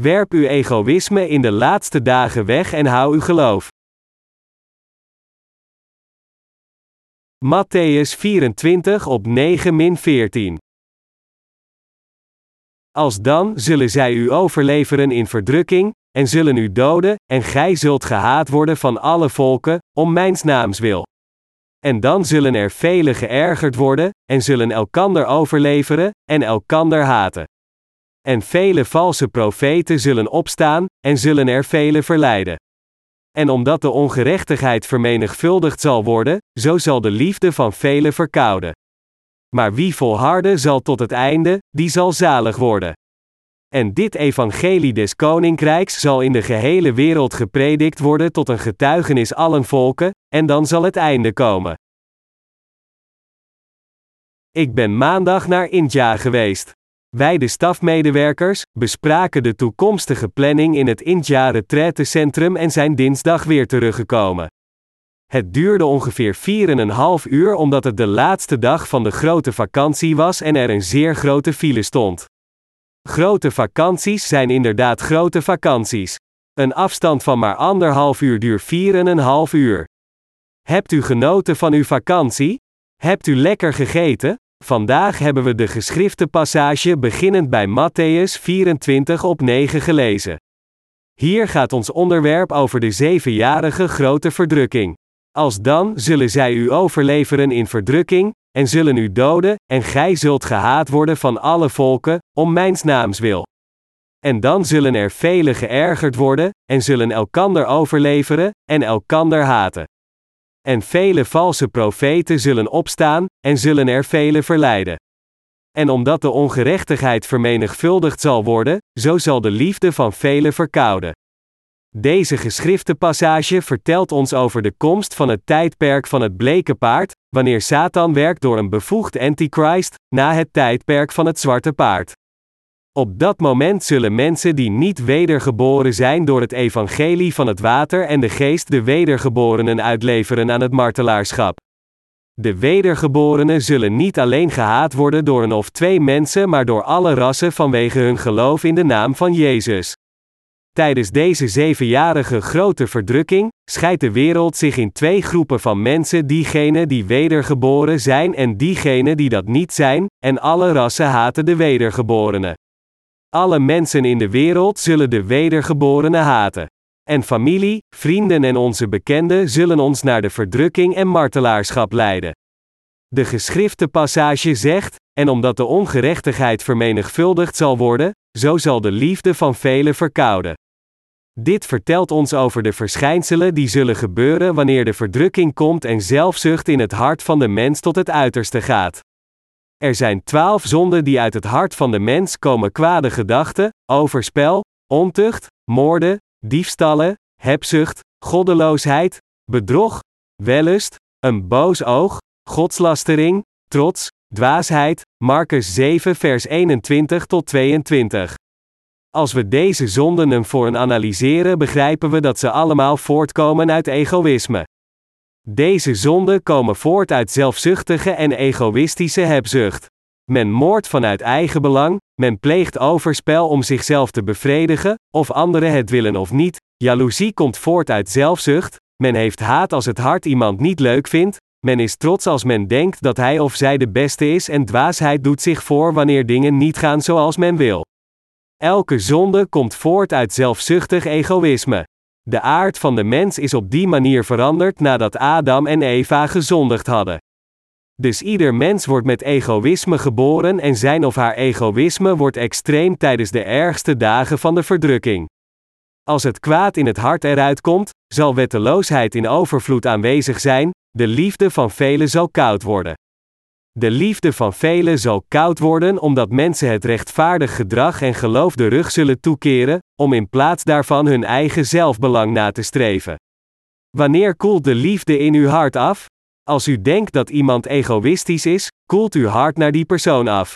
Werp uw egoïsme in de laatste dagen weg en hou uw geloof. Matthäus 24 op 9-14 Als dan zullen zij u overleveren in verdrukking, en zullen u doden, en gij zult gehaat worden van alle volken, om mijns naams wil. En dan zullen er velen geërgerd worden, en zullen elkander overleveren, en elkander haten. En vele valse profeten zullen opstaan, en zullen er velen verleiden. En omdat de ongerechtigheid vermenigvuldigd zal worden, zo zal de liefde van velen verkouden. Maar wie volharden zal tot het einde, die zal zalig worden. En dit evangelie des koninkrijks zal in de gehele wereld gepredikt worden tot een getuigenis allen volken, en dan zal het einde komen. Ik ben maandag naar India geweest. Wij de stafmedewerkers bespraken de toekomstige planning in het India Centrum en zijn dinsdag weer teruggekomen. Het duurde ongeveer 4,5 uur omdat het de laatste dag van de grote vakantie was en er een zeer grote file stond. Grote vakanties zijn inderdaad grote vakanties. Een afstand van maar anderhalf uur duurt 4,5 uur. Hebt u genoten van uw vakantie? Hebt u lekker gegeten? Vandaag hebben we de geschrifte passage beginnend bij Matthäus 24 op 9 gelezen. Hier gaat ons onderwerp over de zevenjarige grote verdrukking. Als dan zullen zij u overleveren in verdrukking, en zullen u doden, en gij zult gehaat worden van alle volken, om mijns naams wil. En dan zullen er velen geërgerd worden, en zullen elkander overleveren, en elkander haten. En vele valse profeten zullen opstaan, en zullen er velen verleiden. En omdat de ongerechtigheid vermenigvuldigd zal worden, zo zal de liefde van velen verkouden. Deze geschrifte passage vertelt ons over de komst van het tijdperk van het bleke paard, wanneer Satan werkt door een bevoegd antichrist, na het tijdperk van het zwarte paard. Op dat moment zullen mensen die niet wedergeboren zijn door het evangelie van het water en de geest de wedergeborenen uitleveren aan het martelaarschap. De wedergeborenen zullen niet alleen gehaat worden door een of twee mensen, maar door alle rassen vanwege hun geloof in de naam van Jezus. Tijdens deze zevenjarige grote verdrukking scheidt de wereld zich in twee groepen van mensen: diegenen die wedergeboren zijn en diegenen die dat niet zijn, en alle rassen haten de wedergeborenen. Alle mensen in de wereld zullen de wedergeborenen haten. En familie, vrienden en onze bekenden zullen ons naar de verdrukking en martelaarschap leiden. De geschrifte passage zegt: En omdat de ongerechtigheid vermenigvuldigd zal worden, zo zal de liefde van velen verkouden. Dit vertelt ons over de verschijnselen die zullen gebeuren wanneer de verdrukking komt en zelfzucht in het hart van de mens tot het uiterste gaat. Er zijn twaalf zonden die uit het hart van de mens komen: kwade gedachten, overspel, ontucht, moorden, diefstallen, hebzucht, goddeloosheid, bedrog, wellust, een boos oog, godslastering, trots, dwaasheid. Marcus 7, vers 21 tot 22. Als we deze zonden voor een analyseren, begrijpen we dat ze allemaal voortkomen uit egoïsme. Deze zonden komen voort uit zelfzuchtige en egoïstische hebzucht. Men moordt vanuit eigen belang, men pleegt overspel om zichzelf te bevredigen, of anderen het willen of niet. Jaloezie komt voort uit zelfzucht, men heeft haat als het hart iemand niet leuk vindt, men is trots als men denkt dat hij of zij de beste is en dwaasheid doet zich voor wanneer dingen niet gaan zoals men wil. Elke zonde komt voort uit zelfzuchtig egoïsme. De aard van de mens is op die manier veranderd nadat Adam en Eva gezondigd hadden. Dus ieder mens wordt met egoïsme geboren en zijn of haar egoïsme wordt extreem tijdens de ergste dagen van de verdrukking. Als het kwaad in het hart eruit komt, zal wetteloosheid in overvloed aanwezig zijn, de liefde van velen zal koud worden. De liefde van velen zal koud worden omdat mensen het rechtvaardig gedrag en geloof de rug zullen toekeren, om in plaats daarvan hun eigen zelfbelang na te streven. Wanneer koelt de liefde in uw hart af? Als u denkt dat iemand egoïstisch is, koelt uw hart naar die persoon af.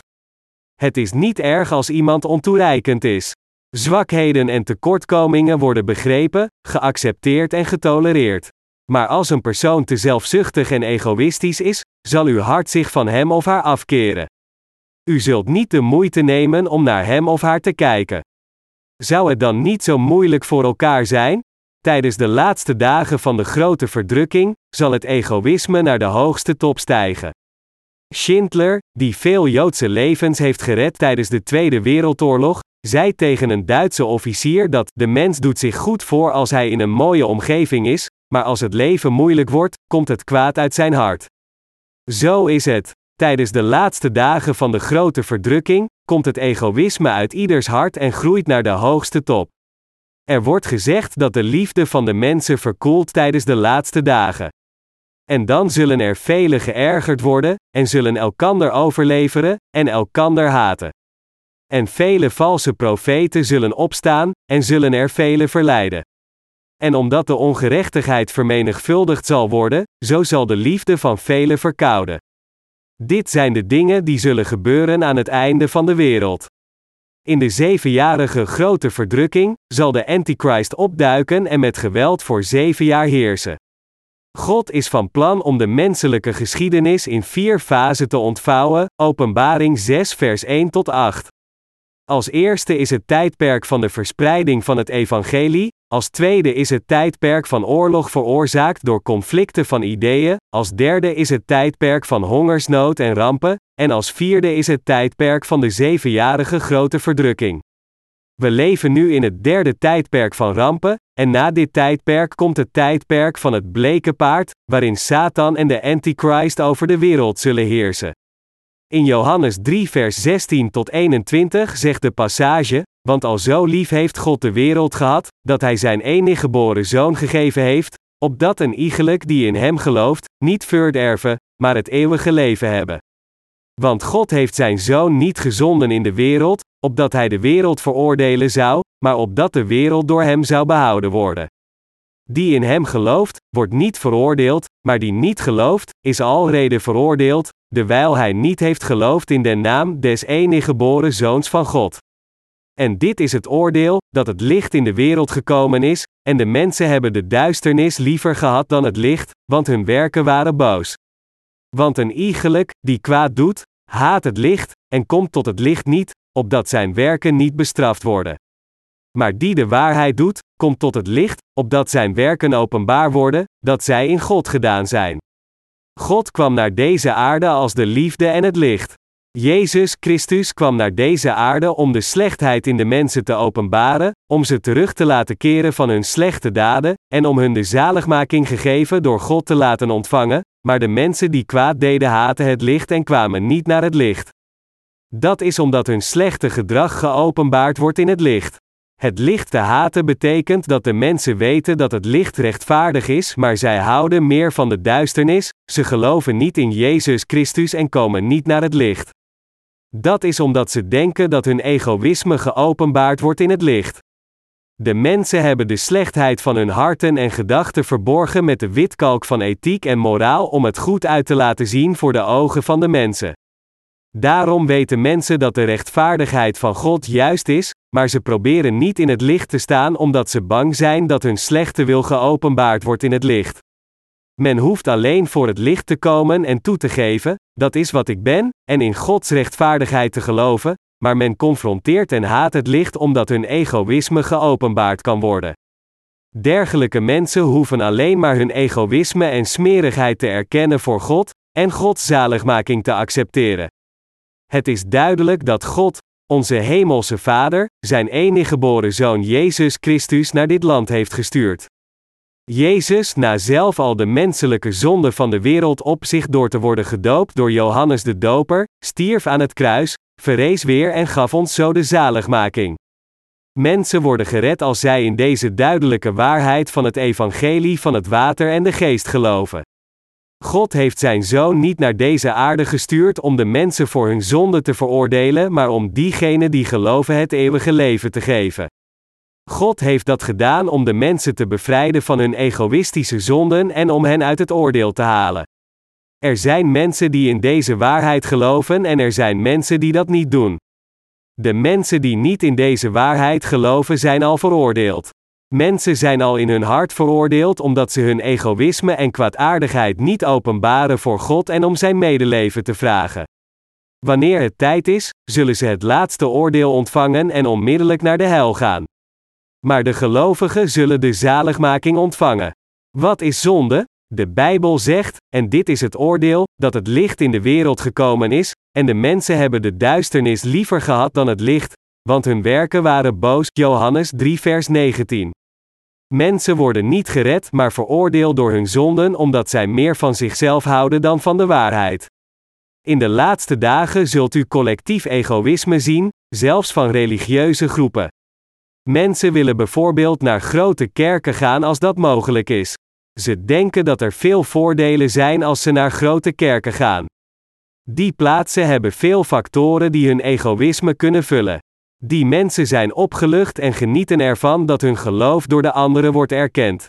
Het is niet erg als iemand ontoereikend is. Zwakheden en tekortkomingen worden begrepen, geaccepteerd en getolereerd. Maar als een persoon te zelfzuchtig en egoïstisch is, zal uw hart zich van hem of haar afkeren. U zult niet de moeite nemen om naar hem of haar te kijken. Zou het dan niet zo moeilijk voor elkaar zijn? Tijdens de laatste dagen van de grote verdrukking zal het egoïsme naar de hoogste top stijgen. Schindler, die veel Joodse levens heeft gered tijdens de Tweede Wereldoorlog, zei tegen een Duitse officier dat de mens doet zich goed voor als hij in een mooie omgeving is, maar als het leven moeilijk wordt, komt het kwaad uit zijn hart. Zo is het. Tijdens de laatste dagen van de grote verdrukking komt het egoïsme uit ieders hart en groeit naar de hoogste top. Er wordt gezegd dat de liefde van de mensen verkoelt tijdens de laatste dagen. En dan zullen er velen geërgerd worden, en zullen elkander overleveren, en elkander haten. En vele valse profeten zullen opstaan, en zullen er velen verleiden. En omdat de ongerechtigheid vermenigvuldigd zal worden, zo zal de liefde van velen verkouden. Dit zijn de dingen die zullen gebeuren aan het einde van de wereld. In de zevenjarige grote verdrukking zal de Antichrist opduiken en met geweld voor zeven jaar heersen. God is van plan om de menselijke geschiedenis in vier fasen te ontvouwen, Openbaring 6 vers 1 tot 8. Als eerste is het tijdperk van de verspreiding van het evangelie, als tweede is het tijdperk van oorlog veroorzaakt door conflicten van ideeën, als derde is het tijdperk van hongersnood en rampen, en als vierde is het tijdperk van de zevenjarige grote verdrukking. We leven nu in het derde tijdperk van rampen, en na dit tijdperk komt het tijdperk van het bleke paard, waarin Satan en de Antichrist over de wereld zullen heersen. In Johannes 3 vers 16 tot 21 zegt de passage, want al zo lief heeft God de wereld gehad, dat hij zijn enige geboren zoon gegeven heeft, opdat een iegelijk die in hem gelooft, niet verderven, maar het eeuwige leven hebben. Want God heeft zijn zoon niet gezonden in de wereld, opdat hij de wereld veroordelen zou, maar opdat de wereld door hem zou behouden worden. Die in hem gelooft, wordt niet veroordeeld, maar die niet gelooft, is alrede veroordeeld, dewijl hij niet heeft geloofd in de naam des enige geboren zoons van God. En dit is het oordeel, dat het licht in de wereld gekomen is, en de mensen hebben de duisternis liever gehad dan het licht, want hun werken waren boos. Want een iegelijk, die kwaad doet, haat het licht, en komt tot het licht niet, opdat zijn werken niet bestraft worden. Maar die de waarheid doet, komt tot het licht, opdat zijn werken openbaar worden, dat zij in God gedaan zijn. God kwam naar deze aarde als de liefde en het licht. Jezus Christus kwam naar deze aarde om de slechtheid in de mensen te openbaren, om ze terug te laten keren van hun slechte daden, en om hun de zaligmaking gegeven door God te laten ontvangen, maar de mensen die kwaad deden haten het licht en kwamen niet naar het licht. Dat is omdat hun slechte gedrag geopenbaard wordt in het licht. Het licht te haten betekent dat de mensen weten dat het licht rechtvaardig is, maar zij houden meer van de duisternis, ze geloven niet in Jezus Christus en komen niet naar het licht. Dat is omdat ze denken dat hun egoïsme geopenbaard wordt in het licht. De mensen hebben de slechtheid van hun harten en gedachten verborgen met de witkalk van ethiek en moraal om het goed uit te laten zien voor de ogen van de mensen. Daarom weten mensen dat de rechtvaardigheid van God juist is, maar ze proberen niet in het licht te staan omdat ze bang zijn dat hun slechte wil geopenbaard wordt in het licht. Men hoeft alleen voor het licht te komen en toe te geven, dat is wat ik ben, en in Gods rechtvaardigheid te geloven, maar men confronteert en haat het licht omdat hun egoïsme geopenbaard kan worden. Dergelijke mensen hoeven alleen maar hun egoïsme en smerigheid te erkennen voor God, en Gods zaligmaking te accepteren. Het is duidelijk dat God, onze Hemelse Vader, zijn enige geboren Zoon Jezus Christus naar dit land heeft gestuurd. Jezus, na zelf al de menselijke zonde van de wereld op zich door te worden gedoopt door Johannes de Doper, stierf aan het kruis, verrees weer en gaf ons zo de zaligmaking. Mensen worden gered als zij in deze duidelijke waarheid van het evangelie van het water en de geest geloven. God heeft zijn zoon niet naar deze aarde gestuurd om de mensen voor hun zonde te veroordelen, maar om diegenen die geloven het eeuwige leven te geven. God heeft dat gedaan om de mensen te bevrijden van hun egoïstische zonden en om hen uit het oordeel te halen. Er zijn mensen die in deze waarheid geloven en er zijn mensen die dat niet doen. De mensen die niet in deze waarheid geloven zijn al veroordeeld. Mensen zijn al in hun hart veroordeeld omdat ze hun egoïsme en kwaadaardigheid niet openbaren voor God en om zijn medeleven te vragen. Wanneer het tijd is, zullen ze het laatste oordeel ontvangen en onmiddellijk naar de hel gaan. Maar de gelovigen zullen de zaligmaking ontvangen. Wat is zonde? De Bijbel zegt, en dit is het oordeel, dat het licht in de wereld gekomen is, en de mensen hebben de duisternis liever gehad dan het licht, want hun werken waren boos. Johannes 3 vers 19. Mensen worden niet gered, maar veroordeeld door hun zonden omdat zij meer van zichzelf houden dan van de waarheid. In de laatste dagen zult u collectief egoïsme zien, zelfs van religieuze groepen. Mensen willen bijvoorbeeld naar grote kerken gaan als dat mogelijk is. Ze denken dat er veel voordelen zijn als ze naar grote kerken gaan. Die plaatsen hebben veel factoren die hun egoïsme kunnen vullen. Die mensen zijn opgelucht en genieten ervan dat hun geloof door de anderen wordt erkend.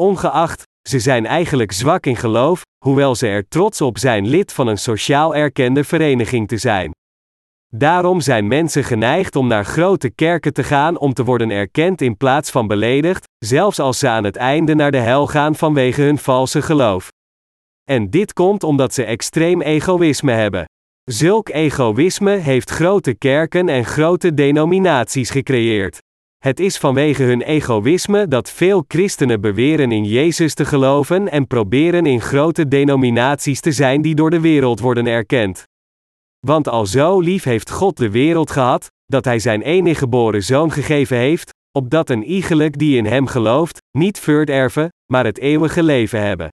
Ongeacht, ze zijn eigenlijk zwak in geloof, hoewel ze er trots op zijn lid van een sociaal erkende vereniging te zijn. Daarom zijn mensen geneigd om naar grote kerken te gaan om te worden erkend in plaats van beledigd, zelfs als ze aan het einde naar de hel gaan vanwege hun valse geloof. En dit komt omdat ze extreem egoïsme hebben. Zulk egoïsme heeft grote kerken en grote denominaties gecreëerd. Het is vanwege hun egoïsme dat veel christenen beweren in Jezus te geloven en proberen in grote denominaties te zijn die door de wereld worden erkend. Want al zo lief heeft God de wereld gehad, dat Hij zijn enige geboren zoon gegeven heeft, opdat een iegelijk die in Hem gelooft, niet verderven, maar het eeuwige leven hebben.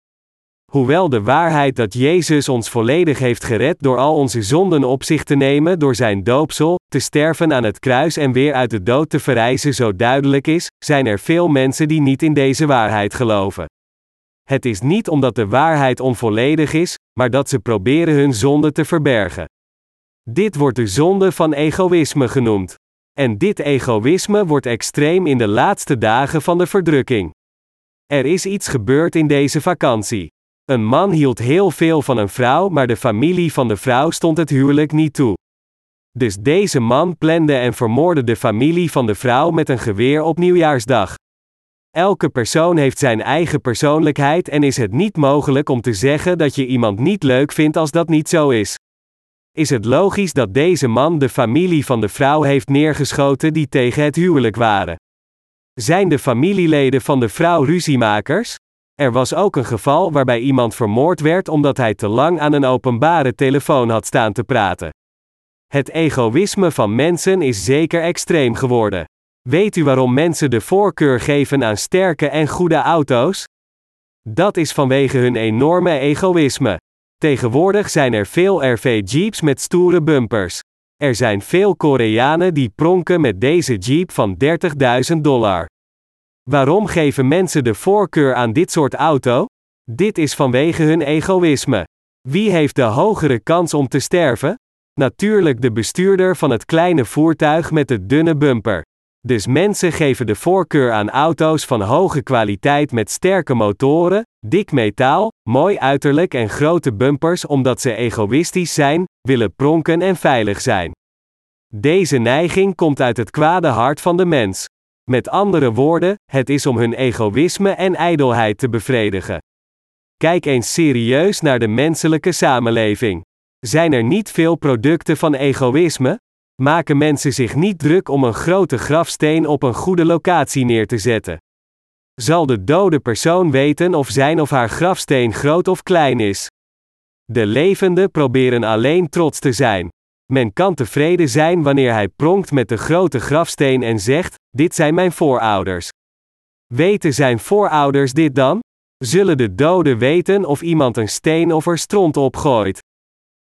Hoewel de waarheid dat Jezus ons volledig heeft gered door al onze zonden op zich te nemen door zijn doopsel, te sterven aan het kruis en weer uit de dood te verrijzen zo duidelijk is, zijn er veel mensen die niet in deze waarheid geloven. Het is niet omdat de waarheid onvolledig is, maar dat ze proberen hun zonde te verbergen. Dit wordt de zonde van egoïsme genoemd. En dit egoïsme wordt extreem in de laatste dagen van de verdrukking. Er is iets gebeurd in deze vakantie. Een man hield heel veel van een vrouw, maar de familie van de vrouw stond het huwelijk niet toe. Dus deze man plande en vermoordde de familie van de vrouw met een geweer op nieuwjaarsdag. Elke persoon heeft zijn eigen persoonlijkheid en is het niet mogelijk om te zeggen dat je iemand niet leuk vindt als dat niet zo is. Is het logisch dat deze man de familie van de vrouw heeft neergeschoten die tegen het huwelijk waren? Zijn de familieleden van de vrouw ruziemakers? Er was ook een geval waarbij iemand vermoord werd omdat hij te lang aan een openbare telefoon had staan te praten. Het egoïsme van mensen is zeker extreem geworden. Weet u waarom mensen de voorkeur geven aan sterke en goede auto's? Dat is vanwege hun enorme egoïsme. Tegenwoordig zijn er veel RV-jeeps met stoere bumpers. Er zijn veel Koreanen die pronken met deze jeep van 30.000 dollar. Waarom geven mensen de voorkeur aan dit soort auto? Dit is vanwege hun egoïsme. Wie heeft de hogere kans om te sterven? Natuurlijk de bestuurder van het kleine voertuig met de dunne bumper. Dus mensen geven de voorkeur aan auto's van hoge kwaliteit met sterke motoren, dik metaal, mooi uiterlijk en grote bumpers omdat ze egoïstisch zijn, willen pronken en veilig zijn. Deze neiging komt uit het kwade hart van de mens. Met andere woorden, het is om hun egoïsme en ijdelheid te bevredigen. Kijk eens serieus naar de menselijke samenleving. Zijn er niet veel producten van egoïsme? Maken mensen zich niet druk om een grote grafsteen op een goede locatie neer te zetten? Zal de dode persoon weten of zijn of haar grafsteen groot of klein is? De levenden proberen alleen trots te zijn. Men kan tevreden zijn wanneer hij pronkt met de grote grafsteen en zegt: Dit zijn mijn voorouders. Weten zijn voorouders dit dan? Zullen de doden weten of iemand een steen of er stront opgooit?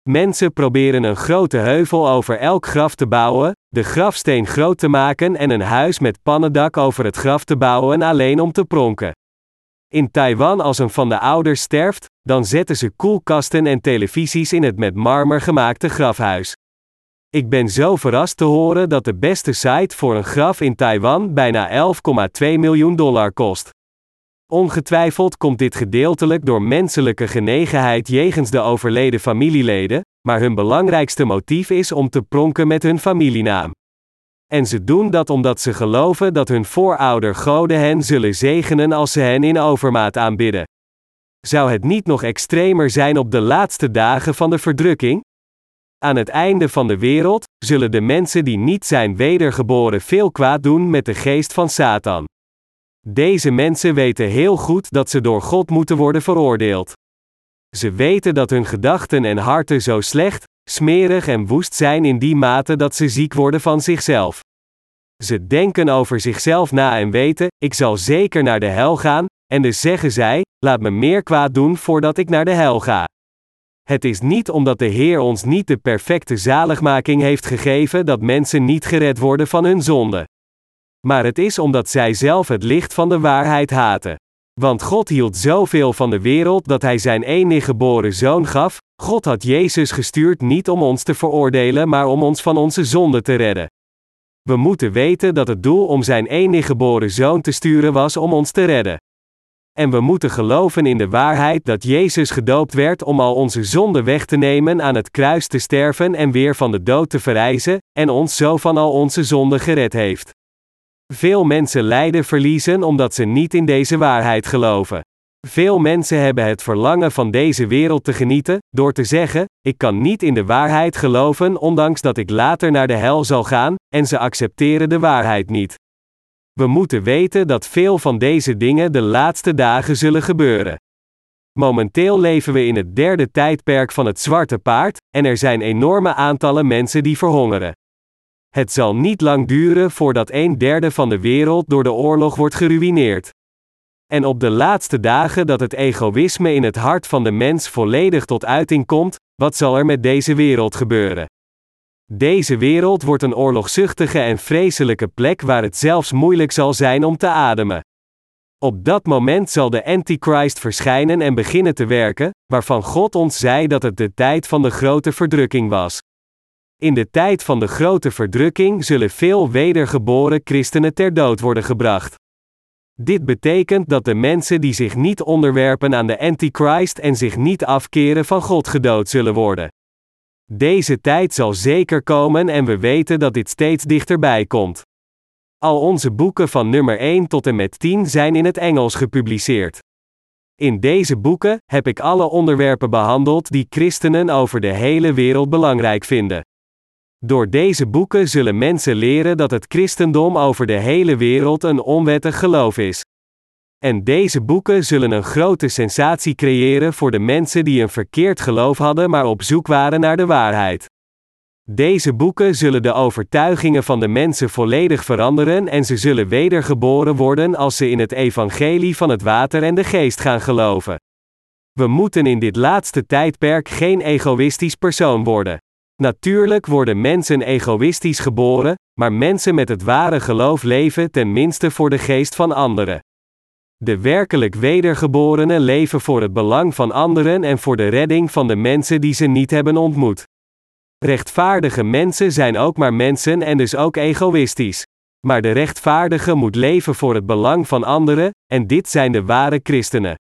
Mensen proberen een grote heuvel over elk graf te bouwen, de grafsteen groot te maken en een huis met pannendak over het graf te bouwen alleen om te pronken. In Taiwan als een van de ouders sterft, dan zetten ze koelkasten en televisies in het met marmer gemaakte grafhuis. Ik ben zo verrast te horen dat de beste site voor een graf in Taiwan bijna 11,2 miljoen dollar kost. Ongetwijfeld komt dit gedeeltelijk door menselijke genegenheid jegens de overleden familieleden, maar hun belangrijkste motief is om te pronken met hun familienaam. En ze doen dat omdat ze geloven dat hun voorouder goden hen zullen zegenen als ze hen in overmaat aanbidden. Zou het niet nog extremer zijn op de laatste dagen van de verdrukking? Aan het einde van de wereld zullen de mensen die niet zijn wedergeboren veel kwaad doen met de geest van Satan. Deze mensen weten heel goed dat ze door God moeten worden veroordeeld. Ze weten dat hun gedachten en harten zo slecht, smerig en woest zijn in die mate dat ze ziek worden van zichzelf. Ze denken over zichzelf na en weten, ik zal zeker naar de hel gaan, en dus zeggen zij, laat me meer kwaad doen voordat ik naar de hel ga. Het is niet omdat de Heer ons niet de perfecte zaligmaking heeft gegeven dat mensen niet gered worden van hun zonde. Maar het is omdat zij zelf het licht van de waarheid haten. Want God hield zoveel van de wereld dat Hij zijn enige geboren zoon gaf. God had Jezus gestuurd niet om ons te veroordelen, maar om ons van onze zonde te redden. We moeten weten dat het doel om zijn enige geboren zoon te sturen was om ons te redden. En we moeten geloven in de waarheid dat Jezus gedoopt werd om al onze zonden weg te nemen, aan het kruis te sterven en weer van de dood te verrijzen, en ons zo van al onze zonden gered heeft. Veel mensen lijden verliezen omdat ze niet in deze waarheid geloven. Veel mensen hebben het verlangen van deze wereld te genieten, door te zeggen: Ik kan niet in de waarheid geloven, ondanks dat ik later naar de hel zal gaan, en ze accepteren de waarheid niet. We moeten weten dat veel van deze dingen de laatste dagen zullen gebeuren. Momenteel leven we in het derde tijdperk van het zwarte paard, en er zijn enorme aantallen mensen die verhongeren. Het zal niet lang duren voordat een derde van de wereld door de oorlog wordt geruïneerd. En op de laatste dagen dat het egoïsme in het hart van de mens volledig tot uiting komt, wat zal er met deze wereld gebeuren? Deze wereld wordt een oorlogzuchtige en vreselijke plek waar het zelfs moeilijk zal zijn om te ademen. Op dat moment zal de Antichrist verschijnen en beginnen te werken, waarvan God ons zei dat het de tijd van de grote verdrukking was. In de tijd van de grote verdrukking zullen veel wedergeboren christenen ter dood worden gebracht. Dit betekent dat de mensen die zich niet onderwerpen aan de Antichrist en zich niet afkeren van God gedood zullen worden. Deze tijd zal zeker komen en we weten dat dit steeds dichterbij komt. Al onze boeken van nummer 1 tot en met 10 zijn in het Engels gepubliceerd. In deze boeken heb ik alle onderwerpen behandeld die christenen over de hele wereld belangrijk vinden. Door deze boeken zullen mensen leren dat het christendom over de hele wereld een onwettig geloof is. En deze boeken zullen een grote sensatie creëren voor de mensen die een verkeerd geloof hadden maar op zoek waren naar de waarheid. Deze boeken zullen de overtuigingen van de mensen volledig veranderen en ze zullen wedergeboren worden als ze in het evangelie van het water en de geest gaan geloven. We moeten in dit laatste tijdperk geen egoïstisch persoon worden. Natuurlijk worden mensen egoïstisch geboren, maar mensen met het ware geloof leven ten minste voor de geest van anderen. De werkelijk wedergeborenen leven voor het belang van anderen en voor de redding van de mensen die ze niet hebben ontmoet. Rechtvaardige mensen zijn ook maar mensen en dus ook egoïstisch. Maar de rechtvaardige moet leven voor het belang van anderen, en dit zijn de ware christenen.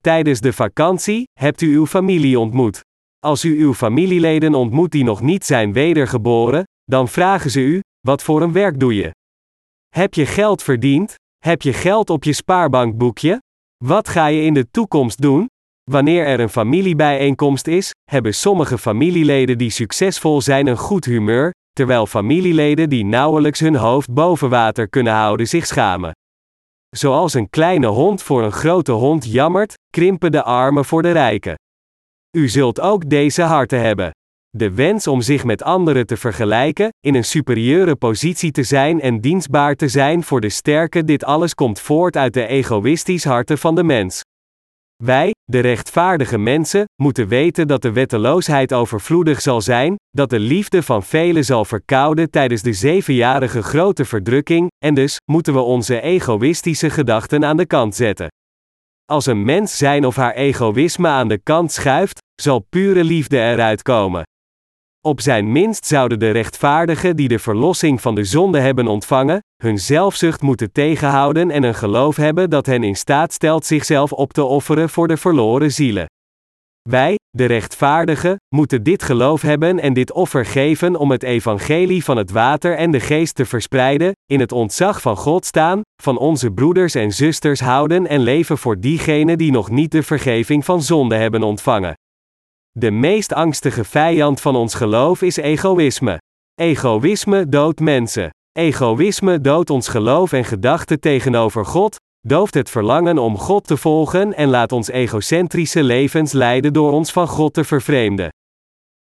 Tijdens de vakantie hebt u uw familie ontmoet. Als u uw familieleden ontmoet die nog niet zijn wedergeboren, dan vragen ze u: wat voor een werk doe je? Heb je geld verdiend? Heb je geld op je spaarbankboekje? Wat ga je in de toekomst doen? Wanneer er een familiebijeenkomst is, hebben sommige familieleden die succesvol zijn een goed humeur, terwijl familieleden die nauwelijks hun hoofd boven water kunnen houden zich schamen. Zoals een kleine hond voor een grote hond jammert, krimpen de armen voor de rijken. U zult ook deze harten hebben. De wens om zich met anderen te vergelijken, in een superieure positie te zijn en dienstbaar te zijn voor de sterke, dit alles komt voort uit de egoïstisch harten van de mens. Wij, de rechtvaardige mensen, moeten weten dat de wetteloosheid overvloedig zal zijn, dat de liefde van velen zal verkouden tijdens de zevenjarige grote verdrukking, en dus moeten we onze egoïstische gedachten aan de kant zetten. Als een mens zijn of haar egoïsme aan de kant schuift, zal pure liefde eruit komen. Op zijn minst zouden de rechtvaardigen die de verlossing van de zonde hebben ontvangen, hun zelfzucht moeten tegenhouden en een geloof hebben dat hen in staat stelt zichzelf op te offeren voor de verloren zielen. Wij, de rechtvaardigen, moeten dit geloof hebben en dit offer geven om het evangelie van het water en de geest te verspreiden, in het ontzag van God staan, van onze broeders en zusters houden en leven voor diegenen die nog niet de vergeving van zonde hebben ontvangen. De meest angstige vijand van ons geloof is egoïsme. Egoïsme doodt mensen. Egoïsme doodt ons geloof en gedachten tegenover God, dooft het verlangen om God te volgen en laat ons egocentrische levens leiden door ons van God te vervreemden.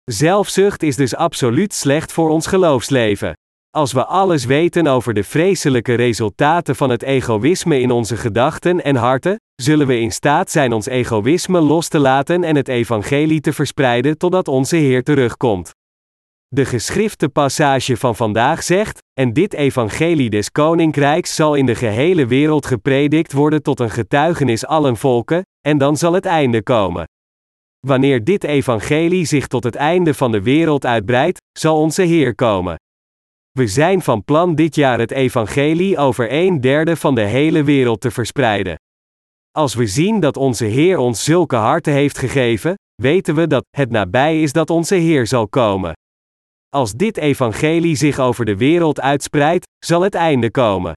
Zelfzucht is dus absoluut slecht voor ons geloofsleven. Als we alles weten over de vreselijke resultaten van het egoïsme in onze gedachten en harten, zullen we in staat zijn ons egoïsme los te laten en het evangelie te verspreiden totdat onze Heer terugkomt. De geschrifte passage van vandaag zegt: En dit evangelie des koninkrijks zal in de gehele wereld gepredikt worden tot een getuigenis allen volken, en dan zal het einde komen. Wanneer dit evangelie zich tot het einde van de wereld uitbreidt, zal onze Heer komen. We zijn van plan dit jaar het evangelie over een derde van de hele wereld te verspreiden. Als we zien dat onze Heer ons zulke harten heeft gegeven, weten we dat het nabij is dat onze Heer zal komen. Als dit evangelie zich over de wereld uitspreidt, zal het einde komen.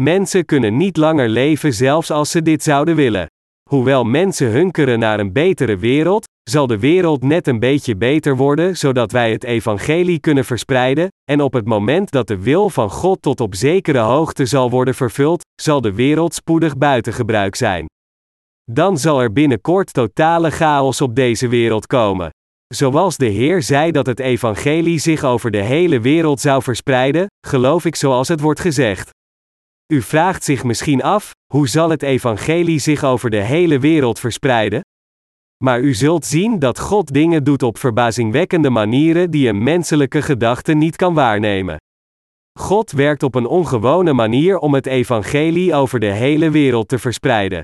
Mensen kunnen niet langer leven zelfs als ze dit zouden willen. Hoewel mensen hunkeren naar een betere wereld, zal de wereld net een beetje beter worden zodat wij het evangelie kunnen verspreiden, en op het moment dat de wil van God tot op zekere hoogte zal worden vervuld, zal de wereld spoedig buiten gebruik zijn. Dan zal er binnenkort totale chaos op deze wereld komen. Zoals de Heer zei dat het evangelie zich over de hele wereld zou verspreiden, geloof ik zoals het wordt gezegd. U vraagt zich misschien af, hoe zal het evangelie zich over de hele wereld verspreiden? Maar u zult zien dat God dingen doet op verbazingwekkende manieren die een menselijke gedachte niet kan waarnemen. God werkt op een ongewone manier om het evangelie over de hele wereld te verspreiden.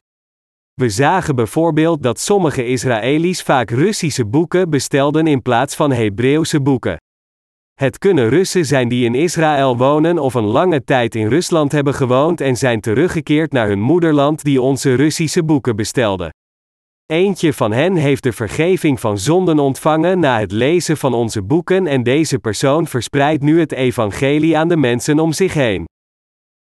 We zagen bijvoorbeeld dat sommige Israëli's vaak Russische boeken bestelden in plaats van Hebreeuwse boeken. Het kunnen Russen zijn die in Israël wonen of een lange tijd in Rusland hebben gewoond en zijn teruggekeerd naar hun moederland die onze Russische boeken bestelden. Eentje van hen heeft de vergeving van zonden ontvangen na het lezen van onze boeken en deze persoon verspreidt nu het evangelie aan de mensen om zich heen.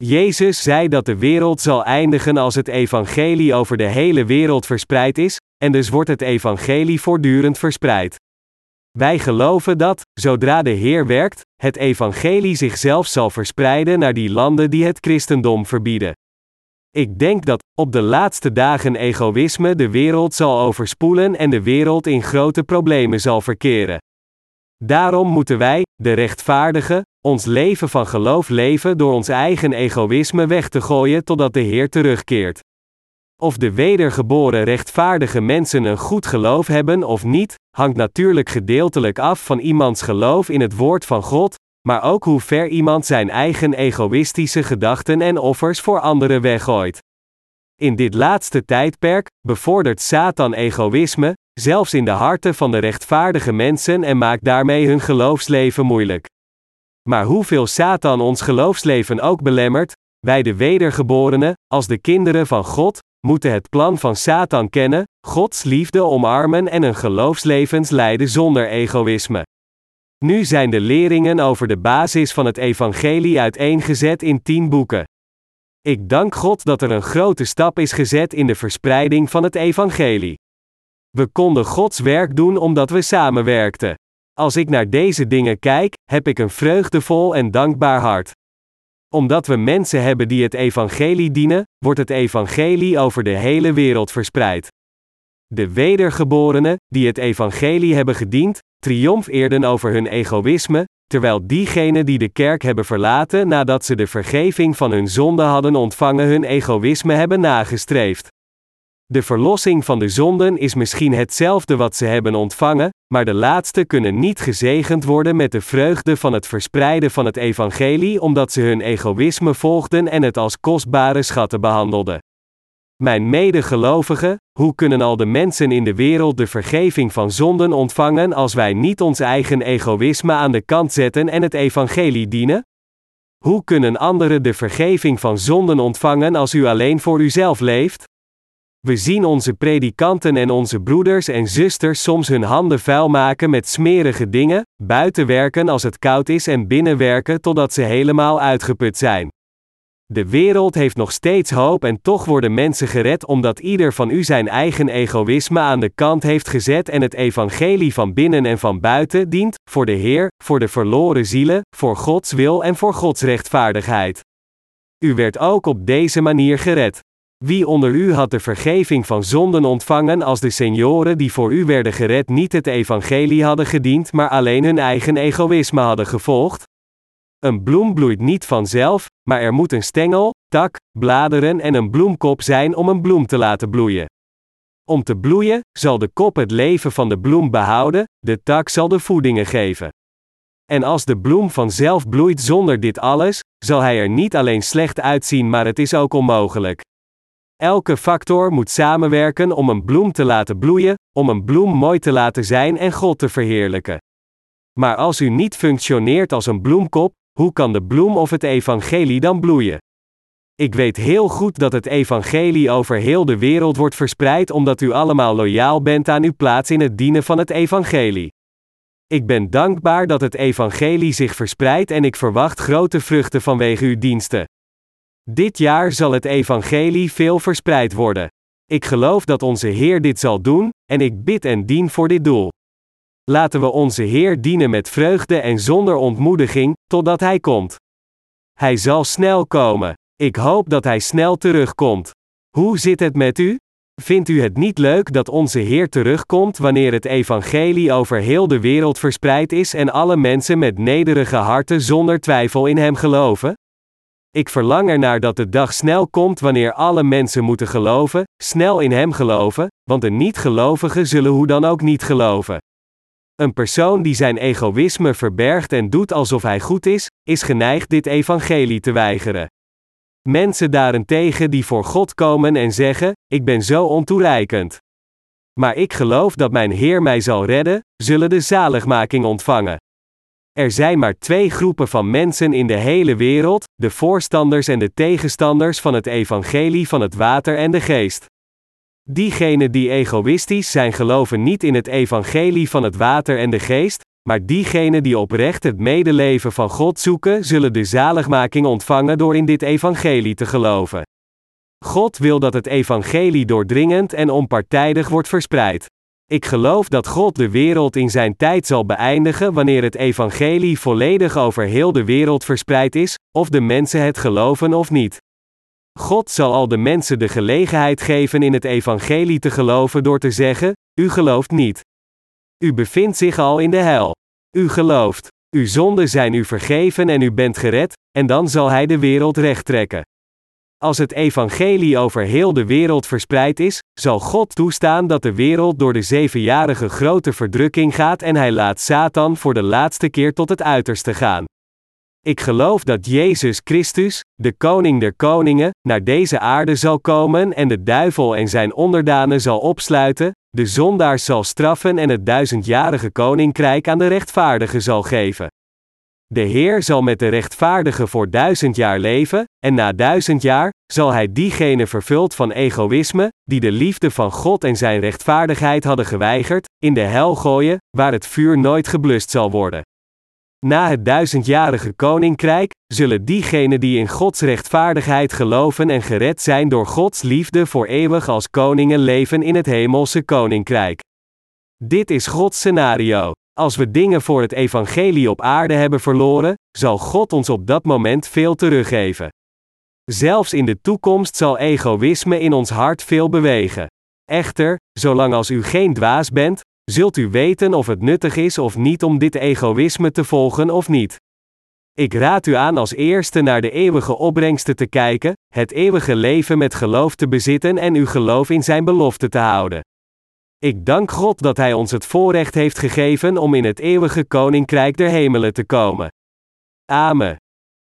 Jezus zei dat de wereld zal eindigen als het evangelie over de hele wereld verspreid is, en dus wordt het evangelie voortdurend verspreid. Wij geloven dat, zodra de Heer werkt, het evangelie zichzelf zal verspreiden naar die landen die het christendom verbieden. Ik denk dat, op de laatste dagen egoïsme de wereld zal overspoelen en de wereld in grote problemen zal verkeren. Daarom moeten wij, de rechtvaardigen, ons leven van geloof leven door ons eigen egoïsme weg te gooien totdat de Heer terugkeert. Of de wedergeboren rechtvaardige mensen een goed geloof hebben of niet, hangt natuurlijk gedeeltelijk af van iemands geloof in het woord van God, maar ook hoe ver iemand zijn eigen egoïstische gedachten en offers voor anderen weggooit. In dit laatste tijdperk bevordert Satan egoïsme, zelfs in de harten van de rechtvaardige mensen en maakt daarmee hun geloofsleven moeilijk. Maar hoeveel Satan ons geloofsleven ook belemmert, wij de wedergeborenen, als de kinderen van God, moeten het plan van Satan kennen, Gods liefde omarmen en een geloofslevens leiden zonder egoïsme. Nu zijn de leringen over de basis van het evangelie uiteengezet in tien boeken. Ik dank God dat er een grote stap is gezet in de verspreiding van het evangelie. We konden Gods werk doen omdat we samenwerkten. Als ik naar deze dingen kijk, heb ik een vreugdevol en dankbaar hart. Omdat we mensen hebben die het evangelie dienen, wordt het evangelie over de hele wereld verspreid. De wedergeborenen, die het evangelie hebben gediend, triomfeerden over hun egoïsme, terwijl diegenen die de kerk hebben verlaten nadat ze de vergeving van hun zonde hadden ontvangen hun egoïsme hebben nagestreefd. De verlossing van de zonden is misschien hetzelfde wat ze hebben ontvangen, maar de laatste kunnen niet gezegend worden met de vreugde van het verspreiden van het evangelie omdat ze hun egoïsme volgden en het als kostbare schatten behandelden. Mijn medegelovigen, hoe kunnen al de mensen in de wereld de vergeving van zonden ontvangen als wij niet ons eigen egoïsme aan de kant zetten en het evangelie dienen? Hoe kunnen anderen de vergeving van zonden ontvangen als u alleen voor uzelf leeft? We zien onze predikanten en onze broeders en zusters soms hun handen vuil maken met smerige dingen, buiten werken als het koud is en binnenwerken totdat ze helemaal uitgeput zijn. De wereld heeft nog steeds hoop en toch worden mensen gered omdat ieder van u zijn eigen egoïsme aan de kant heeft gezet en het evangelie van binnen en van buiten dient, voor de Heer, voor de verloren zielen, voor Gods wil en voor Gods rechtvaardigheid. U werd ook op deze manier gered. Wie onder u had de vergeving van zonden ontvangen als de senioren die voor u werden gered niet het evangelie hadden gediend, maar alleen hun eigen egoïsme hadden gevolgd? Een bloem bloeit niet vanzelf, maar er moet een stengel, tak, bladeren en een bloemkop zijn om een bloem te laten bloeien. Om te bloeien, zal de kop het leven van de bloem behouden, de tak zal de voedingen geven. En als de bloem vanzelf bloeit zonder dit alles, zal hij er niet alleen slecht uitzien, maar het is ook onmogelijk. Elke factor moet samenwerken om een bloem te laten bloeien, om een bloem mooi te laten zijn en God te verheerlijken. Maar als u niet functioneert als een bloemkop, hoe kan de bloem of het evangelie dan bloeien? Ik weet heel goed dat het evangelie over heel de wereld wordt verspreid omdat u allemaal loyaal bent aan uw plaats in het dienen van het evangelie. Ik ben dankbaar dat het evangelie zich verspreidt en ik verwacht grote vruchten vanwege uw diensten. Dit jaar zal het evangelie veel verspreid worden. Ik geloof dat onze Heer dit zal doen, en ik bid en dien voor dit doel. Laten we onze Heer dienen met vreugde en zonder ontmoediging, totdat Hij komt. Hij zal snel komen. Ik hoop dat Hij snel terugkomt. Hoe zit het met u? Vindt u het niet leuk dat onze Heer terugkomt wanneer het evangelie over heel de wereld verspreid is en alle mensen met nederige harten zonder twijfel in Hem geloven? Ik verlang ernaar dat de dag snel komt wanneer alle mensen moeten geloven, snel in Hem geloven, want de niet-gelovigen zullen hoe dan ook niet geloven. Een persoon die zijn egoïsme verbergt en doet alsof hij goed is, is geneigd dit evangelie te weigeren. Mensen daarentegen die voor God komen en zeggen: Ik ben zo ontoereikend. Maar ik geloof dat mijn Heer mij zal redden, zullen de zaligmaking ontvangen. Er zijn maar twee groepen van mensen in de hele wereld: de voorstanders en de tegenstanders van het evangelie van het water en de geest. Diegenen die egoïstisch zijn geloven niet in het evangelie van het water en de geest, maar diegenen die oprecht het medeleven van God zoeken, zullen de zaligmaking ontvangen door in dit evangelie te geloven. God wil dat het evangelie doordringend en onpartijdig wordt verspreid. Ik geloof dat God de wereld in zijn tijd zal beëindigen wanneer het evangelie volledig over heel de wereld verspreid is, of de mensen het geloven of niet. God zal al de mensen de gelegenheid geven in het evangelie te geloven door te zeggen: U gelooft niet. U bevindt zich al in de hel. U gelooft. Uw zonden zijn u vergeven en u bent gered, en dan zal Hij de wereld rechttrekken. Als het evangelie over heel de wereld verspreid is, zal God toestaan dat de wereld door de zevenjarige grote verdrukking gaat en Hij laat Satan voor de laatste keer tot het uiterste gaan. Ik geloof dat Jezus Christus, de Koning der Koningen, naar deze aarde zal komen en de duivel en zijn onderdanen zal opsluiten, de zondaars zal straffen en het duizendjarige koninkrijk aan de rechtvaardigen zal geven. De Heer zal met de rechtvaardigen voor duizend jaar leven, en na duizend jaar zal Hij diegenen vervuld van egoïsme, die de liefde van God en Zijn rechtvaardigheid hadden geweigerd, in de hel gooien, waar het vuur nooit geblust zal worden. Na het duizendjarige koninkrijk, zullen diegenen die in Gods rechtvaardigheid geloven en gered zijn door Gods liefde voor eeuwig als koningen leven in het hemelse koninkrijk. Dit is Gods scenario. Als we dingen voor het evangelie op aarde hebben verloren, zal God ons op dat moment veel teruggeven. Zelfs in de toekomst zal egoïsme in ons hart veel bewegen. Echter, zolang als u geen dwaas bent, zult u weten of het nuttig is of niet om dit egoïsme te volgen of niet. Ik raad u aan als eerste naar de eeuwige opbrengsten te kijken, het eeuwige leven met geloof te bezitten en uw geloof in zijn belofte te houden. Ik dank God dat Hij ons het voorrecht heeft gegeven om in het eeuwige koninkrijk der hemelen te komen. Amen.